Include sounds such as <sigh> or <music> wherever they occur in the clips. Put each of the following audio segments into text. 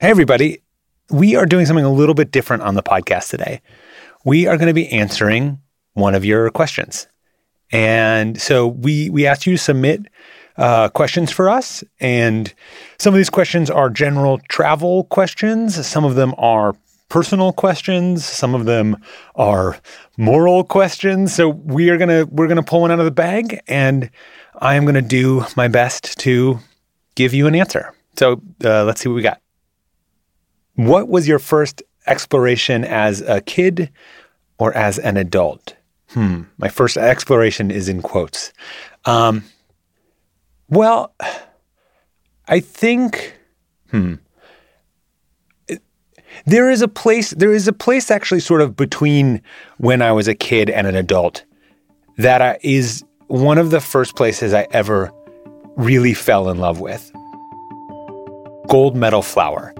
Hey, everybody. We are doing something a little bit different on the podcast today. We are going to be answering one of your questions. And so we, we asked you to submit uh, questions for us. And some of these questions are general travel questions, some of them are personal questions some of them are moral questions so we are going to we're going to pull one out of the bag and i am going to do my best to give you an answer so uh, let's see what we got what was your first exploration as a kid or as an adult? Hmm. My first exploration is in quotes. Um, well, I think. Hmm. there is a place. There is a place actually, sort of between when I was a kid and an adult, that I, is one of the first places I ever really fell in love with. Gold Medal Flour.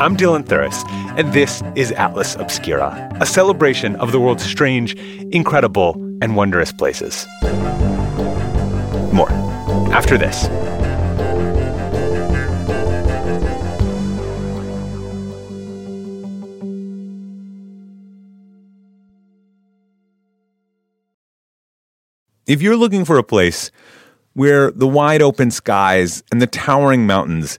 I'm Dylan Thuras, and this is Atlas Obscura, a celebration of the world's strange, incredible, and wondrous places. More after this. If you're looking for a place where the wide open skies and the towering mountains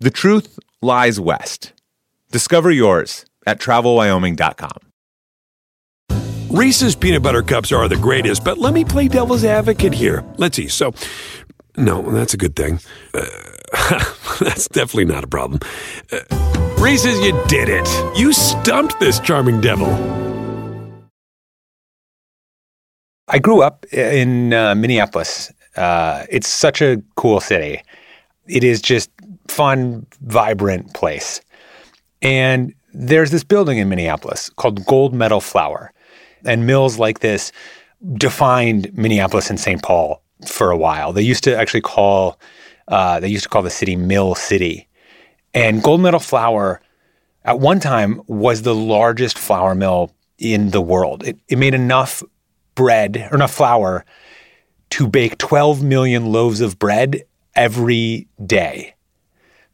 The truth lies west. Discover yours at travelwyoming.com. Reese's peanut butter cups are the greatest, but let me play devil's advocate here. Let's see. So, no, that's a good thing. Uh, <laughs> that's definitely not a problem. Uh, Reese's, you did it. You stumped this charming devil. I grew up in uh, Minneapolis. Uh, it's such a cool city. It is just fun, vibrant place. And there's this building in Minneapolis called Gold Medal Flour. And mills like this defined Minneapolis and St. Paul for a while. They used to actually call uh, they used to call the city Mill City. And Gold Medal Flour at one time was the largest flour mill in the world. It, it made enough bread or enough flour to bake 12 million loaves of bread every day.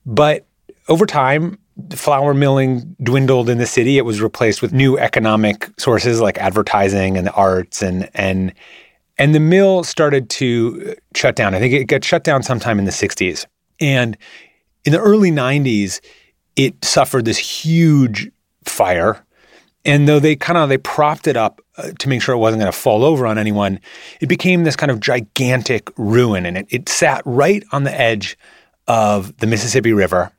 But over time, flour milling dwindled in the city. It was replaced with new economic sources like advertising and the arts and and and the mill started to shut down. I think it got shut down sometime in the 60s. And in the early 90s, it suffered this huge fire. And though they kind of they propped it up uh, to make sure it wasn't going to fall over on anyone, it became this kind of gigantic ruin and it, it sat right on the edge of the Mississippi River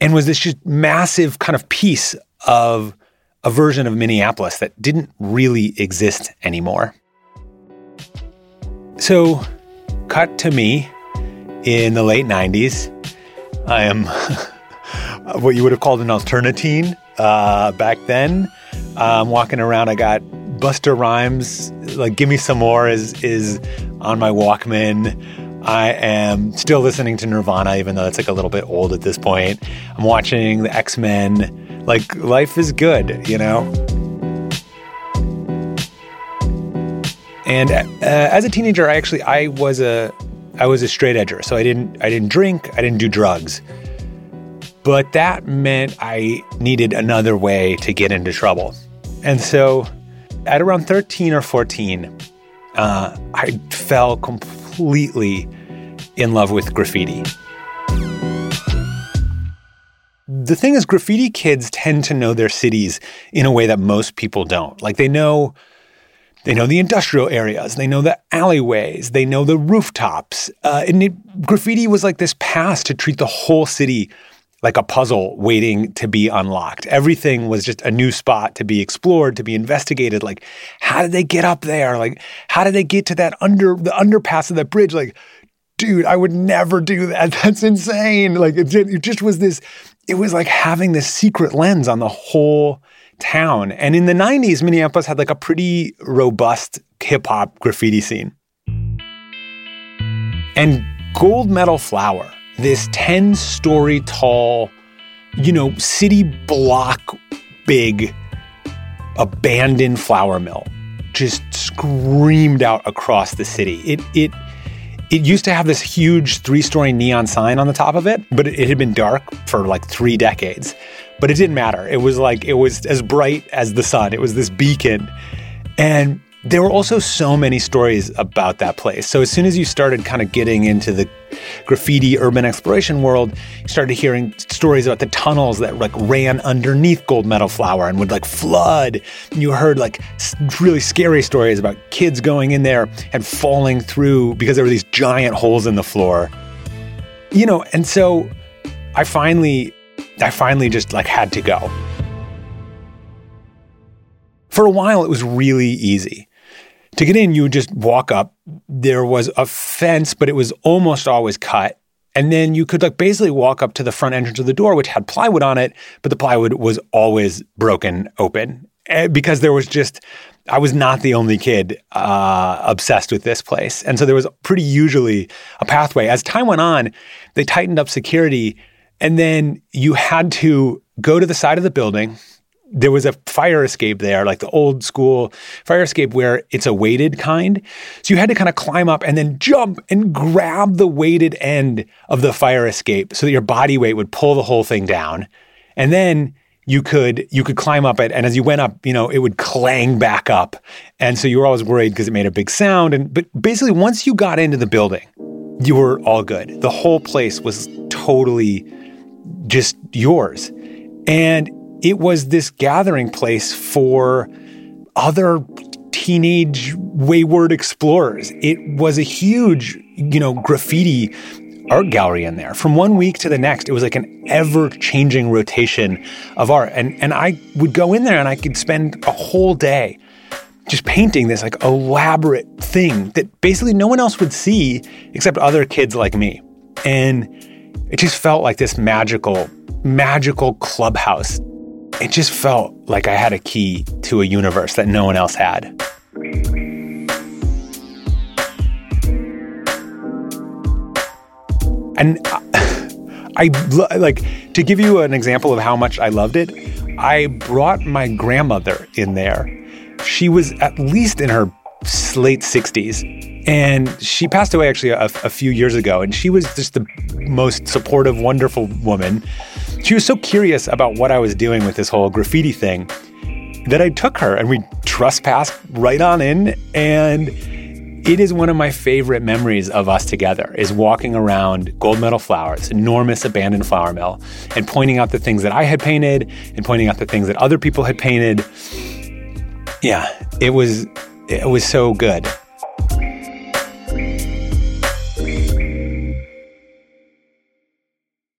and was this just massive kind of piece of a version of Minneapolis that didn't really exist anymore. So, cut to me in the late 90s. I am <laughs> what you would have called an alternatine uh, back then. I'm walking around. I got Busta Rhymes, like "Give Me Some More" is is on my Walkman. I am still listening to Nirvana, even though it's like a little bit old at this point. I'm watching the X Men. Like, life is good, you know? And uh, as a teenager, I actually I was a I was a straight edger, so I didn't I didn't drink, I didn't do drugs. But that meant I needed another way to get into trouble. And so at around 13 or 14, uh, I fell completely in love with graffiti. The thing is, graffiti kids tend to know their cities in a way that most people don't. Like they know they know the industrial areas, they know the alleyways, they know the rooftops. Uh, and it, graffiti was like this pass to treat the whole city like a puzzle waiting to be unlocked. Everything was just a new spot to be explored, to be investigated. Like, how did they get up there? Like, how did they get to that under the underpass of that bridge? Like, dude, I would never do that. <laughs> That's insane. Like it just, it just was this it was like having this secret lens on the whole town. And in the 90s, Minneapolis had like a pretty robust hip hop graffiti scene. And Gold Medal Flour, this 10 story tall, you know, city block big abandoned flour mill just screamed out across the city. It it it used to have this huge three-story neon sign on the top of it, but it, had been dark for like 3 decades. But it didn't matter. It was like it was as bright as the sun. It was this beacon. And there were also so many stories about that place. So as soon as you started kind of getting into the graffiti urban exploration world, you started hearing stories about the tunnels that like ran underneath Gold Medal Flour and would like flood. And you heard like really scary stories about kids going in there and falling through because there were these giant holes in the floor. You know, and so I finally I finally just like had to go. For a while, it was really easy. To get in, you would just walk up. There was a fence, but it was almost always cut. And then you could like basically walk up to the front entrance of the door, which had plywood on it, but the plywood was always broken open eh, because there was just I was not the only kid uh, obsessed with this place, and so there was pretty usually a pathway. As time went on, they tightened up security, and then you had to go to the side of the building there was a fire escape there, like the old school fire escape where it's a weighted kind. So you had to kind of climb up and then jump and grab the weighted end of the fire escape so that your body weight would pull the whole thing down. And then you could you could climb up it and as you went up, you know, it would clang back up. And so you were always worried because it made a big sound and but basically once you got into the building, you were all good. The whole place was totally just yours. And it was this gathering place for other teenage wayward explorers. It was a huge, you know, graffiti art gallery in there. From one week to the next, it was like an ever-changing rotation of art. And and I would go in there and I could spend a whole day just painting this like elaborate thing that basically no one else would see except other kids like me. And it just felt like this magical, magical clubhouse it just felt like I had a key to a universe that no one else had. And I, like to give you an example of how much I loved it, I brought my grandmother in there. She was at least in her late 60s. And she passed away actually a, a few years ago. And she was just the most supportive, wonderful woman. She was so curious about what I was doing with this whole graffiti thing that I took her and we trespassed right on in. And it is one of my favorite memories of us together is walking around Gold Medal Flour's, enormous abandoned flour mill, and pointing out the things that I had painted and pointing out the things that other people had painted. Yeah, it was it was so good.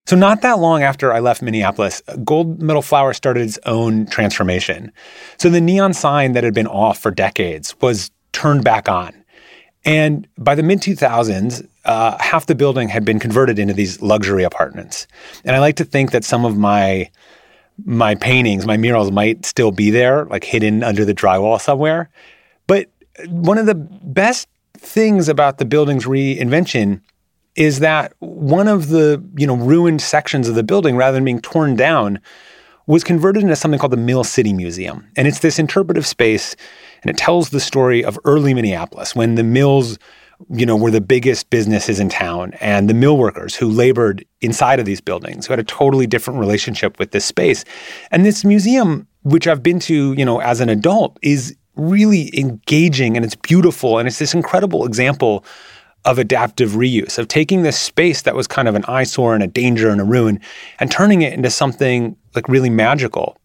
So, not that long after I left Minneapolis, Gold Medal Flour started its own transformation. So, the neon sign that had been off for decades was turned back on. And by the mid 2000s, uh, half the building had been converted into these luxury apartments. And I like to think that some of my my paintings, my murals might still be there, like hidden under the drywall somewhere. But one of the best things about the building's reinvention is that one of the you know ruined sections of the building, rather than being torn down, was converted into something called the Mill City Museum, and it's this interpretive space, and it tells the story of early Minneapolis when the mills you know, were the biggest businesses in town and the mill workers who labored inside of these buildings, who had a totally different relationship with this space. And this museum, which I've been to, you know, as an adult, is really engaging and it's beautiful. And it's this incredible example of adaptive reuse, of taking this space that was kind of an eyesore and a danger and a ruin and turning it into something like really magical.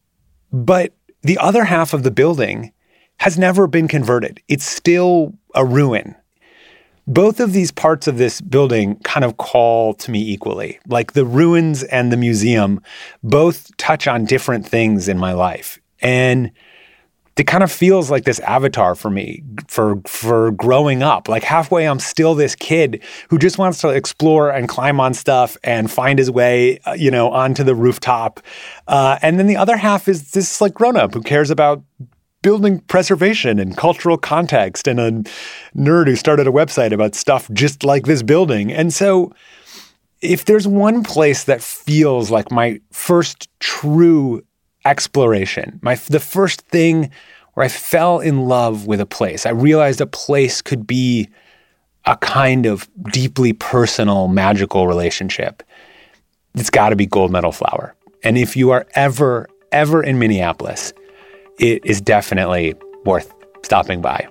But the other half of the building has never been converted. It's still a ruin. Both of these parts of this building kind of call to me equally. Like the ruins and the museum both touch on different things in my life. And it kind of feels like this avatar for me for for growing up. Like halfway, I'm still this kid who just wants to explore and climb on stuff and find his way, uh, you know, onto the rooftop. Uh, and then the other half is this like grown up who cares about building preservation and cultural context and a nerd who started a website about stuff just like this building. And so if there's one place that feels like my first true exploration, my the first thing where I fell in love with a place, I realized a place could be a kind of deeply personal, magical relationship. It's got to be Gold Medal Flour. And if you are ever, ever in Minneapolis, it is definitely worth stopping by.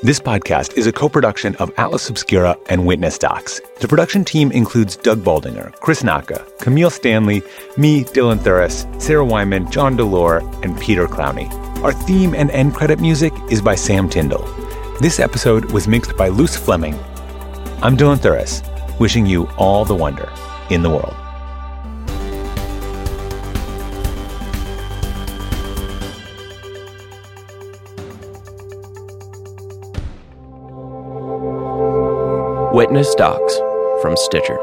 This podcast is a co production of Atlas Obscura and Witness Docs. The production team includes Doug Baldinger, Chris Naka, Kameel Stanley, me, Dylan Thuras, Sarah Wyman, John DeLore, and Peter Clowney. Our theme and end credit music is by Sam Tyndall. This episode was mixed by Luce Fleming. I'm Dylan Thuras, wishing you all the wonder in the world. Witness Docs from Stitcher.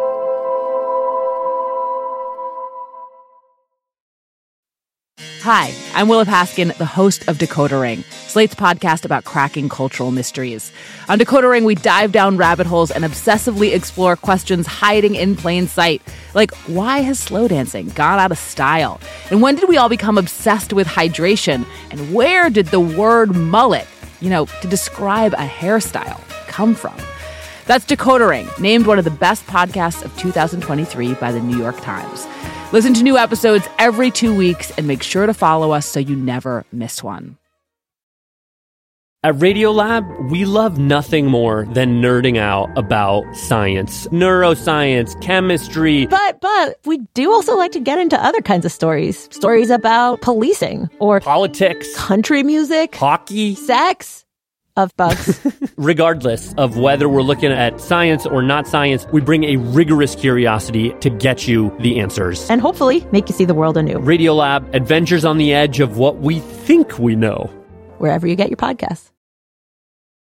Hi, I'm Willa Paskin, the host of Decoder Ring, Slate's podcast about cracking cultural mysteries. On Decoder Ring, we dive down rabbit holes and obsessively explore questions hiding in plain sight. Like, why has slow dancing gone out of style? And when did we all become obsessed with hydration? And where did the word mullet, you know, to describe a hairstyle, come from? That's Decoder Ring, named one of the best podcasts of 2023 by the New York Times. Listen to new episodes every two weeks and make sure to follow us so you never miss one. At Radiolab, we love nothing more than nerding out about science, neuroscience, chemistry. But but we do also like to get into other kinds of stories. Stories about policing or politics, country music, hockey, sex of bugs. <laughs> Regardless of whether we're looking at science or not science, we bring a rigorous curiosity to get you the answers. and hopefully make you see the world anew Radiolab, adventures on the edge of what we think we know. wherever you get your podcasts.